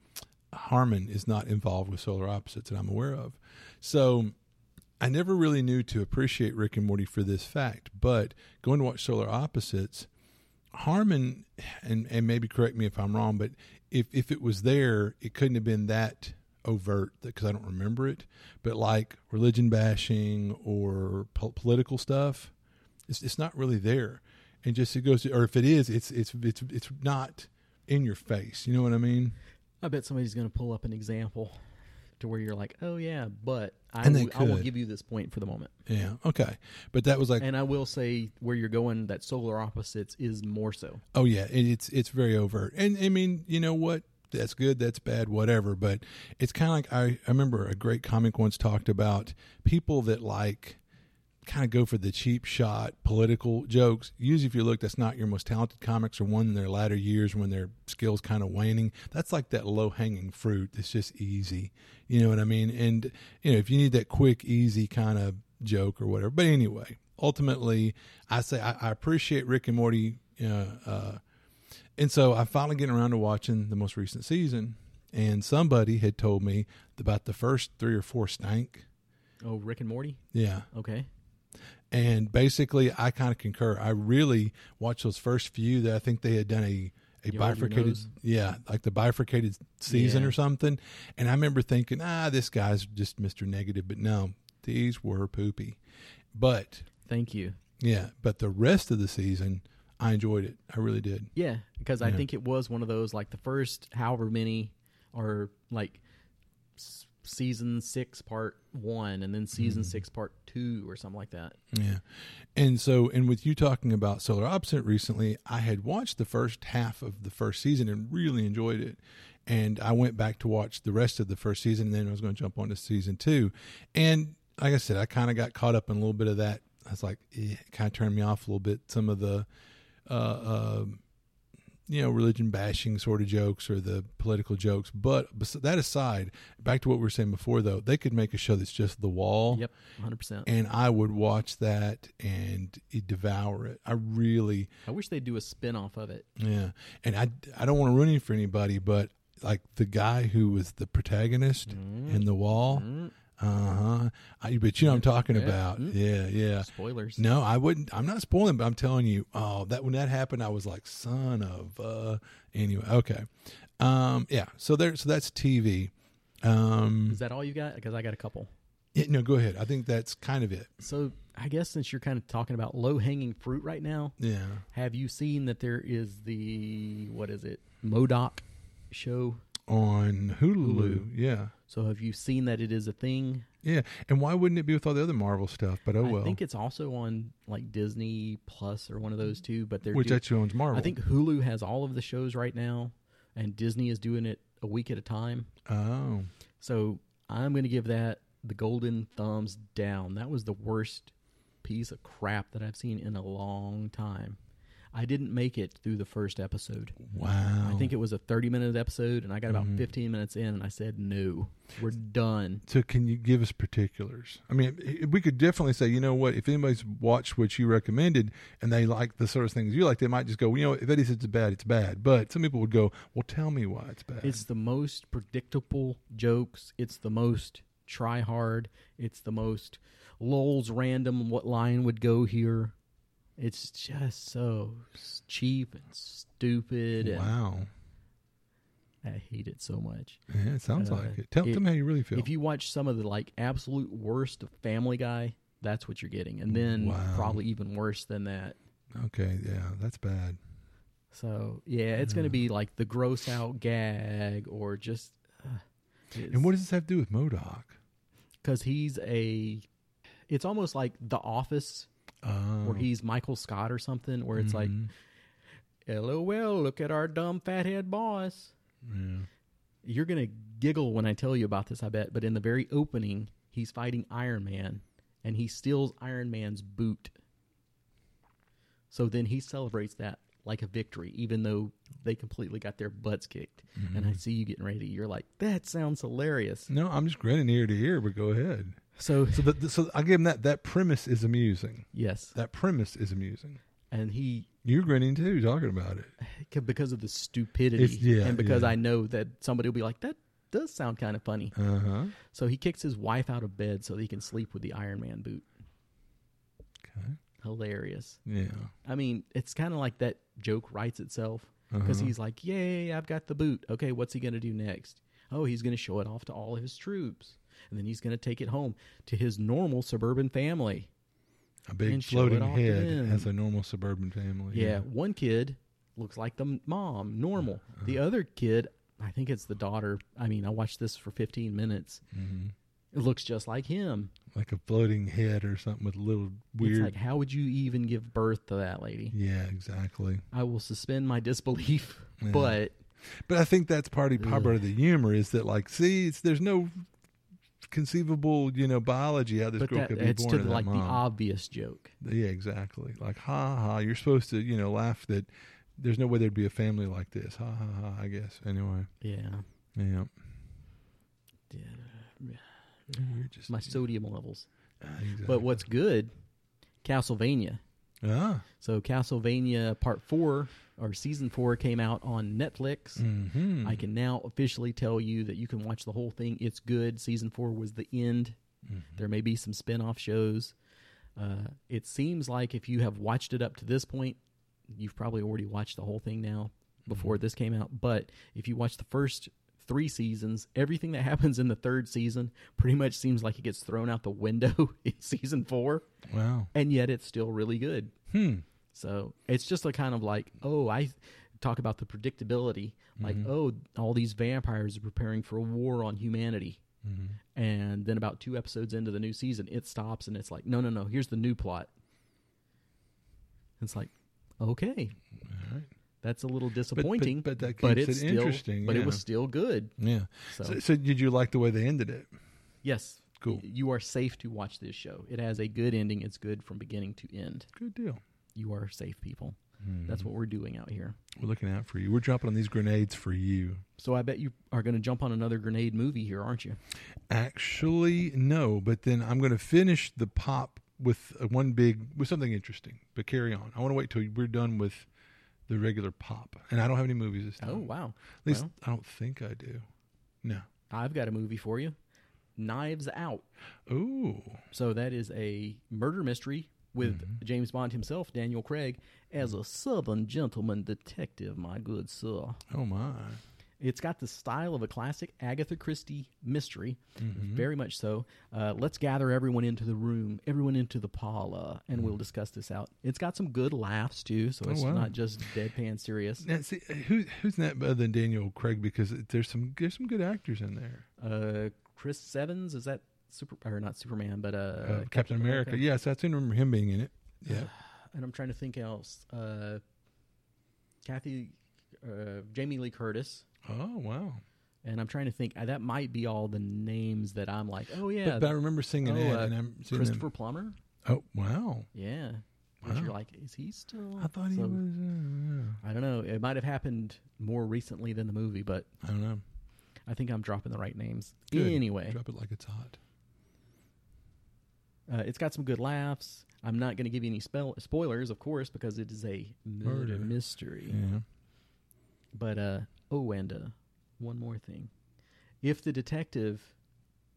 Harmon is not involved with Solar Opposites that I'm aware of. So I never really knew to appreciate Rick and Morty for this fact, but going to watch Solar Opposites, Harmon, and and maybe correct me if I'm wrong, but if if it was there, it couldn't have been that overt because I don't remember it. But like religion bashing or po- political stuff, it's it's not really there, and just it goes. to, Or if it is, it's it's it's it's not in your face. You know what I mean? I bet somebody's going to pull up an example to where you're like, oh yeah, but I, And they will, I will give you this point for the moment. Yeah. Okay. But that was like, And I will say where you're going, that solar opposites is more so. oh yeah, it, it's it's very overt. And I mean, you know what? That's good. That's bad. Whatever. But it's kind of like I I remember a great comic once talked about people that like kind of go for the cheap shot political jokes. Usually, if you look, that's not your most talented comics or one in their latter years when their skills kind of waning. That's like that low hanging fruit. It's just easy. You know what I mean? And you know, if you need that quick, easy kind of joke or whatever. But anyway, ultimately, I say I, I appreciate Rick and Morty. Uh, uh, and so I'm finally getting around to watching the most recent season. And somebody had told me about the first three or four stank. Oh, Rick and Morty? Yeah. Okay. And basically, I kind of concur. I really watched those first few that I think they had done a, a You bifurcated, yeah, like the bifurcated season Yeah. or something. And I remember thinking, ah, this guy's just Mr. Negative. But no, these were poopy. But Thank you. yeah, but the rest of the season, I enjoyed it. I really did. Yeah, because I Yeah. think it was one of those like the first however many or like season six part one and then season Mm-hmm. six part two or something like that. Yeah. And so, and with you talking about Solar Opposite recently, I had watched the first half of the first season and really enjoyed it. And I went back to watch the rest of the first season, and then I was going to jump on to season two. And like I said, I kind of got caught up in a little bit of that. I was like, eh, it kind of turned me off a little bit. Some of the, uh, uh, you know, religion bashing sort of jokes or the political jokes. But that aside, back to what we were saying before, though, they could make a show that's just the wall Yep, hundred percent. and I would watch that and devour it. I really, I wish they'd do a spin off of it. yeah. And I, I don't want to ruin it for anybody, but like the guy who was the protagonist Mm. in the wall, Mm, uh huh. But you know I'm talking Yeah. about. Mm. Yeah, yeah. Spoilers. No, I wouldn't. I'm not spoiling, but I'm telling you. Oh, that when that happened, I was like, son of. uh Anyway, okay. Um, yeah. So there. So that's TV. Um, Is that all you got? Because I got a couple. yeah, no, go ahead. I think that's kind of it. So I guess since you're kind of talking about low hanging fruit right now, Yeah. have you seen that there is the what is it MODOK show? On Hulu. Hulu. Yeah. So have you seen that it is a thing? Yeah, and why wouldn't it be with all the other Marvel stuff? But oh well, I think it's also on like Disney Plus or one of those two. But they're which do- actually owns Marvel. I think Hulu has all of the shows right now, and Disney is doing it a week at a time. Oh, So I'm going to give that the golden thumbs down. That was the worst piece of crap that I've seen in a long time. I didn't make it through the first episode. wow! I think it was a 30 minute episode, and I got about Mhm. 15 minutes in, and I said, no, we're done. So, can you give us particulars? I mean, we could definitely say, you know what? If anybody's watched what you recommended and they like the sort of things you like, they might just go, you know, if Eddie says it's bad, it's bad. But some people would go, well, tell me why it's bad. It's the most predictable jokes. It's the most try hard. It's the most lol's random. What line would go here? It's just so cheap and stupid. And wow. I hate it so much. Yeah, it sounds Uh, like it. Tell, it- tell me how you really feel. If you watch some of the like absolute worst of Family Guy, that's what you're getting, and then Wow. probably even worse than that. okay, yeah, that's bad. So yeah, it's going to be like the gross out gag or just. Uh, And what does this have to do with MODOK? because he's a it's almost like the office Oh, where he's michael scott or something where it's like mhm. lol look at our dumb fathead boss yeah. You're gonna giggle when I tell you about this, I bet. But in the very opening, he's fighting Iron Man, and he steals Iron Man's boot. So then he celebrates that like a victory, even though they completely got their butts kicked. And I see you getting ready. You're like, that sounds hilarious. No, I'm just grinning ear to ear, but go ahead. So So, the, so I give him that. That premise is amusing. yes, That premise is amusing. and he You're grinning too, talking about it. because of the stupidity, yeah, and because yeah. I know that somebody will be like, that does sound kind of funny. Uh huh. So he kicks his wife out of bed so that he can sleep with the Iron Man boot. Okay. Hilarious. Yeah. I mean, it's kind of like that joke writes itself because Uh-huh. he's like, "Yay, I've got the boot. Okay, what's he going to do next? Oh, he's going to show it off to all of his troops, and then he's going to take it home to his normal suburban family." a big and show it floating head as a normal suburban family. Yeah, one kid looks like the mom, normal. The Uh-huh. other kid, I think it's the daughter. I mean, I watched this for 15 minutes. hmm It looks just like him. Like a floating head or something with a little weird. It's like, how would you even give birth to that lady? yeah, exactly. I will suspend my disbelief, Yeah. but But I think that's part of, part of the humor is that like, see, it's, there's no conceivable, you know, biology how this but girl that could be it's born to to like the obvious joke. Yeah, exactly. Like, ha ha ha. You're supposed to, you know, laugh that there's no way there'd be a family like this. Ha ha ha. I guess. Anyway. Yeah. Yeah. Yeah. Just My sodium levels. Ah, exactly. But what's good, Castlevania. Ah. So Castlevania Part Four or Season Four came out on Netflix. Mm-hmm. I can now officially tell you that you can watch the whole thing. It's good. Season four was the end. Mhm. There may be some spin off shows. Uh, it seems like if you have watched it up to this point, you've probably already watched the whole thing now before this came out. But if you watch the first three seasons, everything that happens in the third season pretty much seems like it gets thrown out the window in season four, Wow. and yet it's still really good. Hmm. So it's just a kind of like, oh, I talk about the predictability. Like, Mhm. oh, all these vampires are preparing for a war on humanity. hmm And then about two episodes into the new season, it stops and it's like, no, no, no, here's the new plot. It's like, okay, All right. That's a little disappointing, but that but keeps it's it still, interesting, but it was still good. Yeah. So, So, so did you like the way they ended it? yes, Cool. you are safe to watch this show. It has a good ending. It's good from beginning to end. Good deal. You are safe, people. That's Mhm. what we're doing out here. we're looking out for you. We're dropping on these grenades for you. So I bet you are going to jump on another grenade movie here, aren't you? Actually, no. But then I'm going to finish the pop with uh, one big with something interesting. But carry on. I want to wait till we're done with the regular pop, and I don't have any movies this time. Oh wow! At least well. I don't think I do. No. I've got a movie for you, Knives Out. Oh. So that is a murder mystery with Mhm. James Bond himself, Daniel Craig, as a Southern gentleman detective. My good sir. Oh my. It's got the style of a classic Agatha Christie mystery, Mhm. very much so. Uh, let's gather everyone into the room, everyone into the parlor, and Mm. we'll discuss this out. It's got some good laughs too, so Oh, it's wow. not just deadpan serious. Now, see, who, who's that other than Daniel Craig? Because there's some there's some good actors in there. Uh, Chris Evans is that super or not Superman, but uh, Uh, Captain America. Yes, I seem to remember him being in it. Yeah. and I'm trying to think else. Uh, Kathy, uh, Jamie Lee Curtis, Oh wow. and I'm trying to think. Uh, that might be all the names that I'm like, oh yeah, But, but I remember singing Oh, it, uh, and I'm Christopher them. Plummer. Oh wow. Yeah, Wow. you're like, is he still? I thought he was. Uh, I don't know. It might have happened more recently than the movie, but. I don't know. I think I'm dropping the right names. Good. Anyway, Drop it like it's hot. uh, it's got some good laughs. I'm not going to give you any spell- spoilers, of course, because it is a murder Murder. mystery. Yeah. But uh oh, and uh, one more thing: if the detective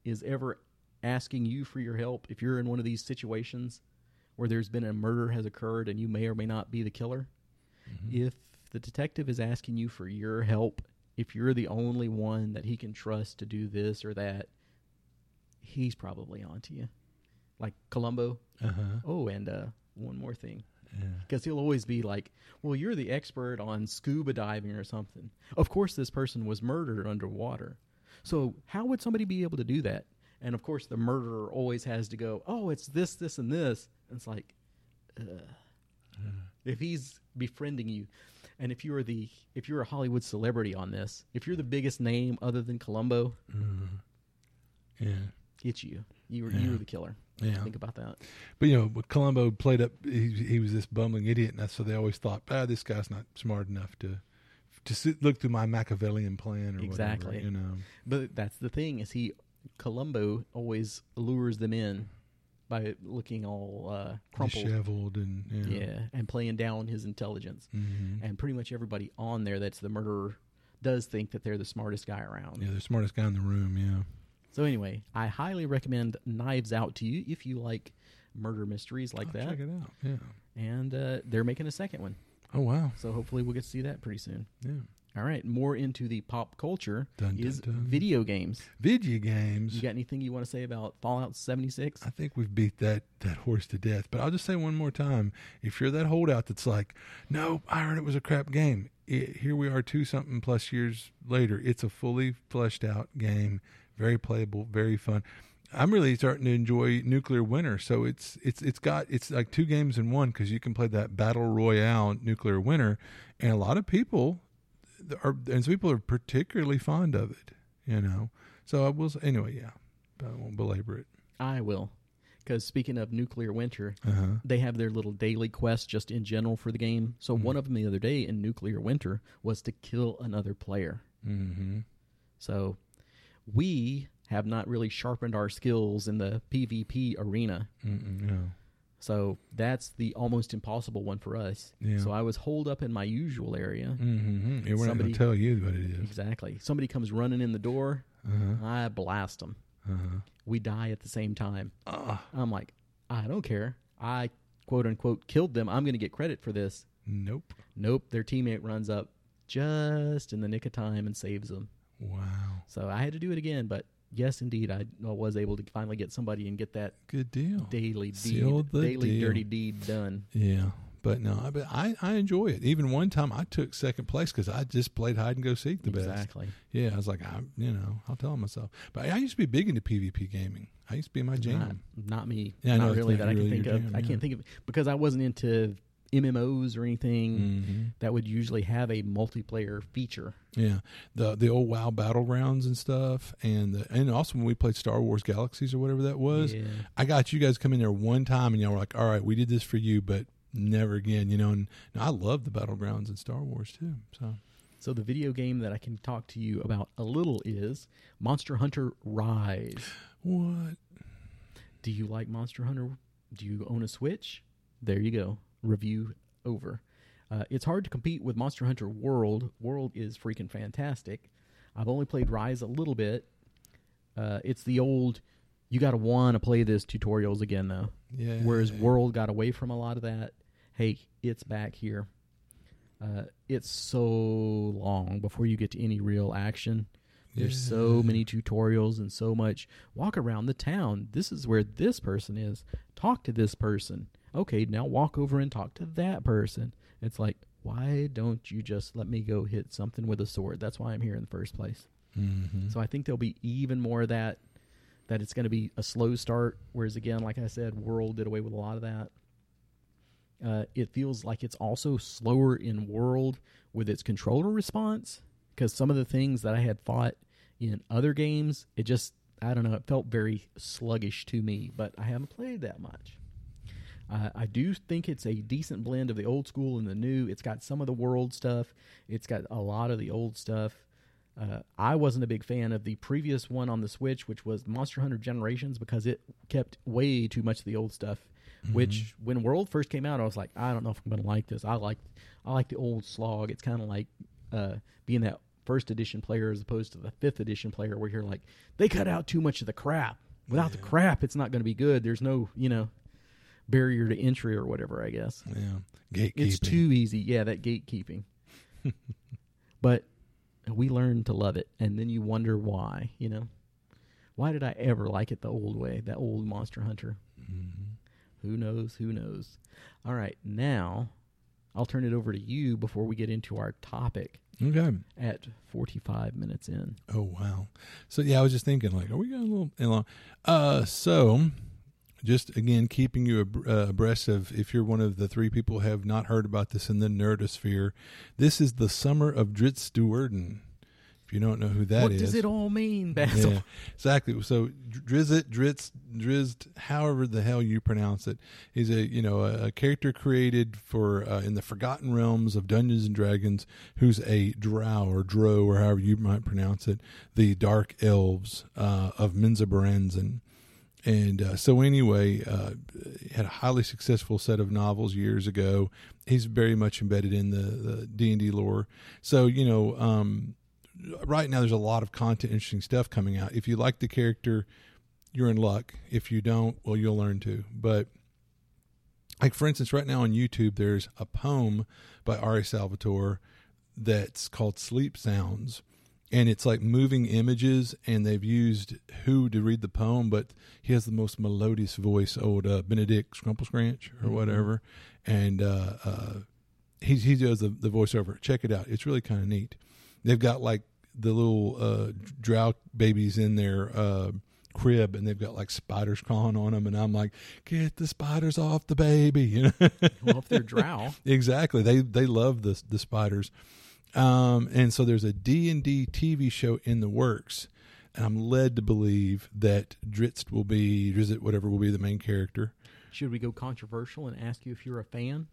is ever asking you for your help, if you're in one of these situations where there's been a murder has occurred and you may or may not be the killer, Mhm. if the detective is asking you for your help, if you're the only one that he can trust to do this or that, he's probably onto you. Like Columbo. Uh-huh. Oh, and uh, one more thing Yeah. because he'll always be like, "Well, you're the expert on scuba diving or something." Of course, this person was murdered underwater, so how would somebody be able to do that? And of course, the murderer always has to go, "Oh, it's this, this, and this." And it's like, ugh. if he's befriending you, And if you're the if you're a Hollywood celebrity on this, if you're the biggest name other than Columbo, Mhm. Yeah. It's you. You were Yeah. you were the killer. Yeah. Think about that. But you know, when Columbo played up, he, he was this bumbling idiot, and so they always thought, ah, this guy's not smart enough to to sit, look through my Machiavellian plan or Exactly. whatever. You know, But that's the thing is he Columbo always lures them in by looking all uh, crumpled. disheveled and Yeah. yeah. and playing down his intelligence. hmm And pretty much everybody on there that's the murderer does think that they're the smartest guy around. Yeah, the smartest guy in the room. Yeah. So anyway, I highly recommend Knives Out to you if you like murder mysteries like I'll that. Check it out. Yeah. And uh, they're making a second one, Oh wow. so hopefully we'll get to see that pretty soon. Yeah. All right, more into the pop culture Dun, dun, is dun. video games. Video games. You got anything you want to say about Fallout 76? I think we've beat that that horse to death. But I'll just say one more time: if you're that holdout that's like, "No, I heard it was a crap game," it, here we are, two something plus years later. It's a fully fleshed out game, very playable, very fun. I'm really starting to enjoy Nuclear Winter. So it's it's it's got it's like two games in one because you can play that battle royale Nuclear Winter, and a lot of people are and some people are particularly fond of it. You know, so I will say, anyway. Yeah, but I won't belabor it. I will. Because speaking of Nuclear Winter, Uh huh. they have their little daily quest just in general for the game. So Mhm. one of them the other day in Nuclear Winter was to kill another player. Mm-hmm. So we have not really sharpened our skills in the PvP arena. No. So that's the almost impossible one for us. Yeah. So I was holed up in my usual area. Mm-hmm. Yeah, we're not Somebody- going to tell you what it is. Exactly. Somebody comes running in the door. Uh-huh. I blast them. Uh-huh. We die at the same time. Ah, I'm like, I don't care. I quote unquote killed them. I'm going to get credit for this. nope. Nope. Their teammate runs up just in the nick of time and saves them. Wow. So I had to do it again. But yes, indeed, I was able to finally get somebody and get that Good deal. daily deed, the daily deal. dirty deed done. Yeah. But no, I, but I, I enjoy it. Even one time I took second place because I just played hide and go seek the best. exactly. Yeah, I was like, I, you know, I'll tell myself. But I used to be big into PvP gaming. I used to be my jam. not me. Yeah, not it's really not that I can think of. jam, I yeah. can't think of because I wasn't into MMOs or anything Mm-hmm. that would usually have a multiplayer feature. Yeah, the the old WoW battlegrounds and stuff, and the, and also when we played Star Wars Galaxies or whatever that was, yeah. I got you guys come in there one time and y'all were like, all right, we did this for you, but never again, you know. And, and I love the battlegrounds in Star Wars too. So So the video game that I can talk to you about a little is Monster Hunter Rise. what? Do you like Monster Hunter? Do you own a Switch? There you go. Review over. Uh, it's hard to compete with Monster Hunter World. World is freaking fantastic. I've only played Rise a little bit. Uh, it's the old, you got to want to play this tutorials again, though. Yeah. Whereas World got away from a lot of that. Hey, it's back here. Uh, it's so long before you get to any real action. There's so many tutorials and so much walk around the town. This is where this person is. Talk to this person. Okay, now walk over and talk to that person. It's like, why don't you just let me go hit something with a sword? That's why I'm here in the first place. Mhm. So I think there'll be even more of that. That it's going to be a slow start, whereas again, like I said, World did away with a lot of that. Uh, it feels like it's also slower in World with its controller response because some of the things that I had fought in other games, it just I don't know, it felt very sluggish to me. But I haven't played that much. Uh, I do think it's a decent blend of the old school and the new. It's got some of the world stuff. It's got a lot of the old stuff. Uh, I wasn't a big fan of the previous one on the Switch, which was Monster Hunter Generations, because it kept way too much of the old stuff. Which, when World first came out, I was like, I don't know if I'm going to like this. I like, I like the old slog. It's kind of like uh, being that first edition player as opposed to the fifth edition player, where you're like, they cut out too much of the crap. Without the crap, it's not going to be good. There's no, you know, barrier to entry or whatever. I guess. Yeah. Gatekeeping. It's too easy. Yeah, that gatekeeping. but we learn to love it, and then you wonder why. You know, why did I ever like it the old way? That old Monster Hunter. Mhm. Who knows? Who knows? All right, now I'll turn it over to you before we get into our topic Okay. at 45 minutes in. Oh wow. So yeah, I was just thinking like, are we going a little long? Uh, so just again keeping you ab- uh, abreast of if you're one of the three people who have not heard about this in the nerdosphere. This is the summer of Dritz Do'Urden. If you don't know who that what is, does it all mean, Basil? yeah, exactly. So Drizzt, Dritz, Drizzt, however the hell you pronounce it, is a you know a, a character created for uh, in the Forgotten Realms of Dungeons and Dragons, who's a Drow or Dro or however you might pronounce it, the Dark Elves uh, of Menzoberranzan. And uh, so, anyway, uh, had a highly successful set of novels years ago. He's very much embedded in the D and D lore. So, you know, um, right now there's a lot of content, interesting stuff coming out. If you like the character, you're in luck. If you don't, well, you'll learn to. But like for instance, right now on YouTube, there's a poem by R.A. Salvatore that's called Sleep Sounds. And it's like moving images, and they've used who to read the poem, but he has the most melodious voice, old uh, Benedict Scrumpelscranch or Mhm. whatever. And uh, uh, he, he does the, the voiceover. Check it out. It's really kind of neat. They've got like the little uh, drow babies in their uh, crib, and they've got like spiders crawling on them. And I'm like, get the spiders off the baby, you know. well, if they're drow, exactly. They they love the the spiders. Um, and so there's a D and D TV show in the works, and I'm led to believe that Dritz will be Drizzt, whatever will be the main character. should we go controversial and ask you if you're a fan?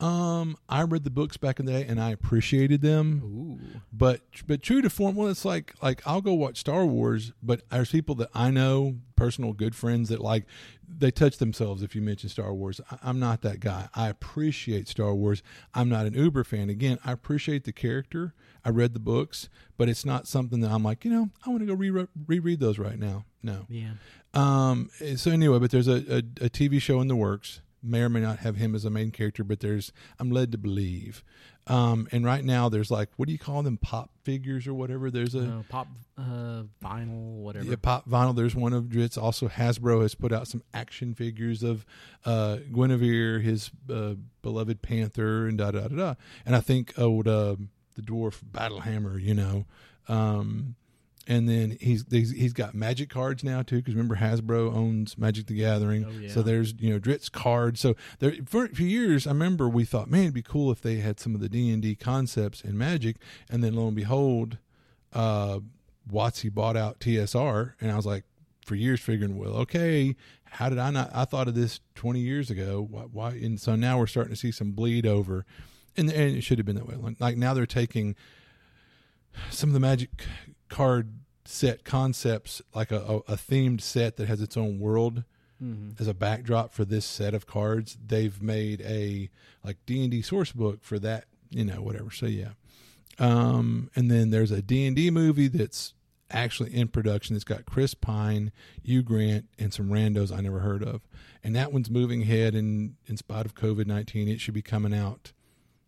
Um, I read the books back in the day, and I appreciated them. Ooh, but but true to form well it's like like i'll go watch star wars but there's people that i know personal good friends that like they touch themselves if you mention star wars. I, i'm not that guy. I appreciate star wars. I'm not an uber fan. Again i appreciate the character. I read the books but it's not something that i'm like you know i want to go re- reread those right now. No. Yeah. um so anyway but there's a, a, a tv show in the works may or may not have him as a main character but there's i'm led to believe. Um, and right now there's like what do you call them? Pop figures or whatever. There's a Uh, pop uh, vinyl, whatever. yeah, pop vinyl. There's one of Dritz also Hasbro has put out some action figures of uh, Guenhwyvar his uh, beloved panther and da da da da. And I think old uh, the dwarf Battlehammer you know. Um, and then he's, he's he's got magic cards now too because remember Hasbro owns Magic the Gathering. Oh, yeah. so there's you know Dritz cards. So there for, for years I remember we thought man it'd be cool if they had some of the D and D concepts in Magic. And then lo and behold uh WotC bought out TSR and I was like for years figuring well okay how did I not I thought of this 20 years ago. Why, why and so now we're starting to see some bleed over. And, and it should have been that way. Like now they're taking some of the magic card set concepts like a, a, a themed set that has its own world hmm as a backdrop for this set of cards they've made a like d&d source book for that you know whatever. So yeah. Um and then there's a d&d movie that's actually in production it's got chris pine hugh grant and some randos i never heard of. And that one's moving ahead and in spite of covid-19 it should be coming out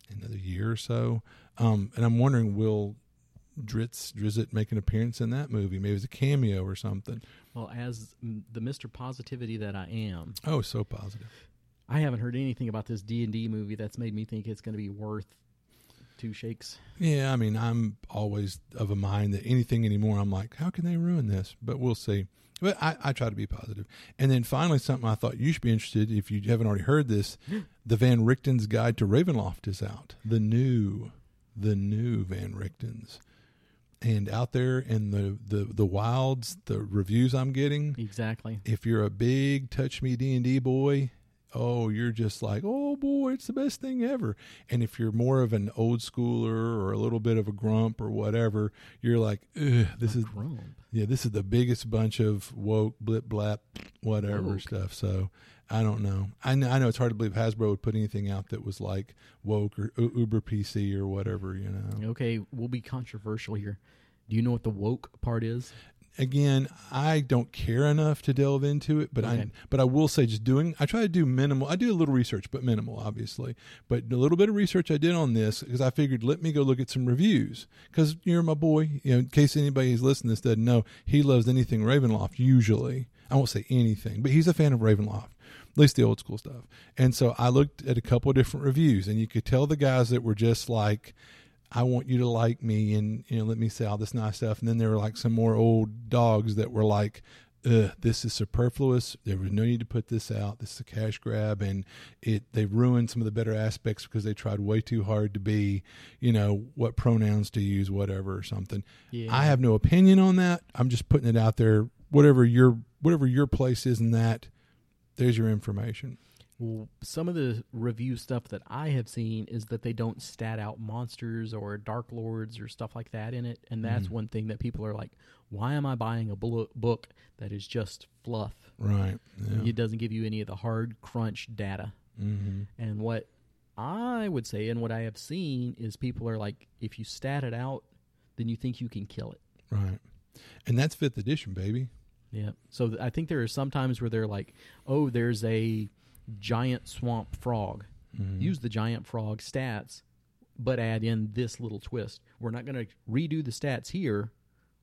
another year or so. Um and i'm wondering will Dritz Drizzt make an appearance in that movie maybe it's a cameo or something Well, as the Mister Positivity that I am, oh so positive I haven't heard anything about this D and D movie that's made me think it's going to be worth two shakes. Yeah, I mean, I'm always of a mind that anything anymore, I'm like, how can they ruin this? But we'll see. But I, I try to be positive. And then finally, something I thought you should be interested if you haven't already heard this the Van Richten's Guide to Ravenloft is out. The new, the new Van Richten's. And out there in the, the, the wilds, the reviews I'm getting, Exactly. if you're a big touch me D&D boy, oh, you're just like, oh boy, it's the best thing ever. And if you're more of an old schooler or a little bit of a grump or whatever, you're like, Ugh, this A is grump. yeah, this is the biggest bunch of woke blip blap whatever Woke. stuff. So I don't know. I know, I know it's hard to believe Hasbro would put anything out that was like woke or U- Uber PC or whatever. You know. Okay, we'll be controversial here. Do you know what the woke part is? again, I don't care enough to delve into it, but I but I will say just doing I try to do minimal. I do a little research, but minimal, obviously. But a little bit of research I did on this because I figured let me go look at some reviews because you're my boy. You know, in case anybody who's listening to this doesn't know, he loves anything Ravenloft. Usually, I won't say anything, but he's a fan of Ravenloft. At least the old school stuff. And so I looked at a couple of different reviews, and you could tell the guys that were just like, I want you to like me and you know let me say all this nice stuff. And then there were like some more old dogs that were like, Ugh, this is superfluous. There was no need to put this out. This is a cash grab, and it they ruined some of the better aspects because they tried way too hard to be, you know, what pronouns to use, whatever or something. Yeah. I have no opinion on that. I'm just putting it out there. Whatever your whatever your place is in that, there's your information. Well, some of the review stuff that I have seen is that they don't stat out monsters or dark lords or stuff like that in it, and that's Mhm. one thing that people are like, "Why am I buying a blo- book that is just fluff? Right. Yeah. It doesn't give you any of the hard crunch data." mm-hmm. And what I would say, and what I have seen, is people are like, if you stat it out, then you think you can kill it. Right. And that's fifth edition, baby. Yeah. So th- I think there are some times where they're like, "Oh, there's a giant swamp frog." Mhm. use the giant frog stats, but add in this little twist. We're not going to redo the stats here.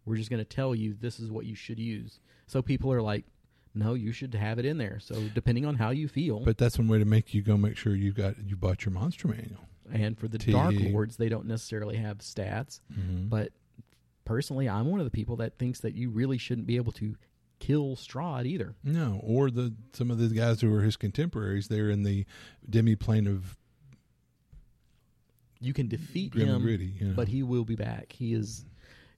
We're just going to tell you this is what you should use. So people are like, no, you should have it in there. So depending on how you feel, But that's one way to make you go make sure you got you bought your monster manual. and for the T- Dark Lords, they don't necessarily have stats. Mm-hmm. But personally, I'm one of the people that thinks that you really shouldn't be able to kill Strahd either. no, or the some of the guys who are his contemporaries, they're in the demi plane of You can defeat him, gritty. But he will be back. He is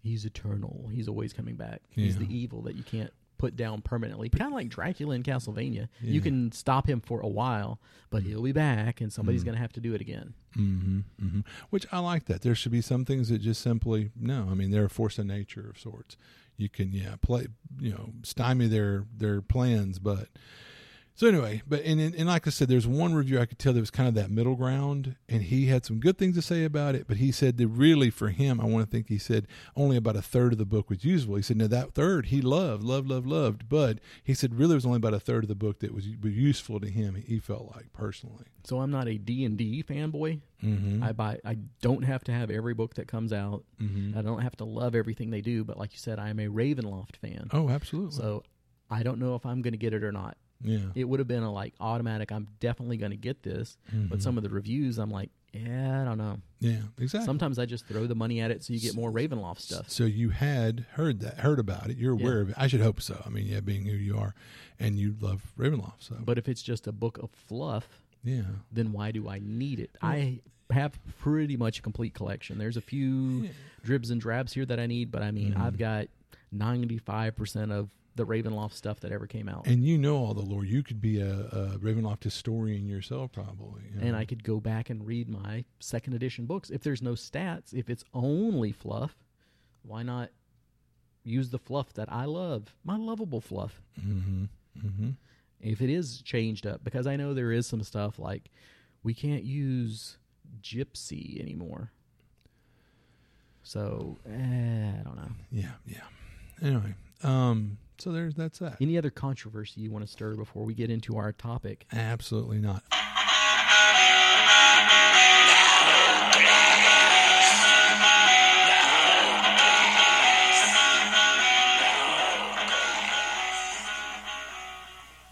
he's eternal. He's always coming back. He's Yeah. the evil that you can't put down permanently. Kind of like Dracula in Castlevania. Yeah. You can stop him for a while, but he'll be back, and somebody's Mm. going to have to do it again. hmm hmm Which I like that. There should be some things that just simply no. I mean, they're a force of nature of sorts. You can yeah play you know stymie their their plans, but so anyway. But and and and like I said, there's one review I could tell that was kind of that middle ground, and he had some good things to say about it. But he said that really for him, I want to think he said only about a third of the book was usable. He said now that third he loved, loved, loved, loved, but he said really it was only about a third of the book that was, was useful to him. He felt like personally. So I'm not a D&D fanboy. Mm-hmm. I buy I don't have to have every book that comes out. mm-hmm. I don't have to love everything they do, but like you said, I am a Ravenloft fan. Oh, absolutely. So I don't know if I'm going to get it or not. Yeah. It would have been a like automatic I'm definitely going to get this, but Mhm. some of the reviews I'm like, yeah, I don't know. yeah, exactly. Sometimes I just throw the money at it so you get more Ravenloft stuff. So you had heard that, heard about it. You're Yeah. aware of it. I should hope so. I mean, yeah, being who you are, and you love Ravenloft. So, But if it's just a book of fluff, yeah, then why do I need it? I have pretty much a complete collection. There's a few Yeah. dribs and drabs here that I need, but I mean, Mhm. I've got 95% of the Ravenloft stuff that ever came out. and you know all the lore. You could be a, a Ravenloft historian yourself, probably. you and. I could go back and read my second edition books. If there's no stats, if it's only fluff, why not use the fluff that I love? My lovable fluff. Mhm. Mhm. If it is changed up, because I know there is some stuff like we can't use gypsy anymore. So, eh, I don't know. Yeah, yeah. Anyway, um, so there's that's that. Any other controversy you want to stir before we get into our topic? Absolutely not.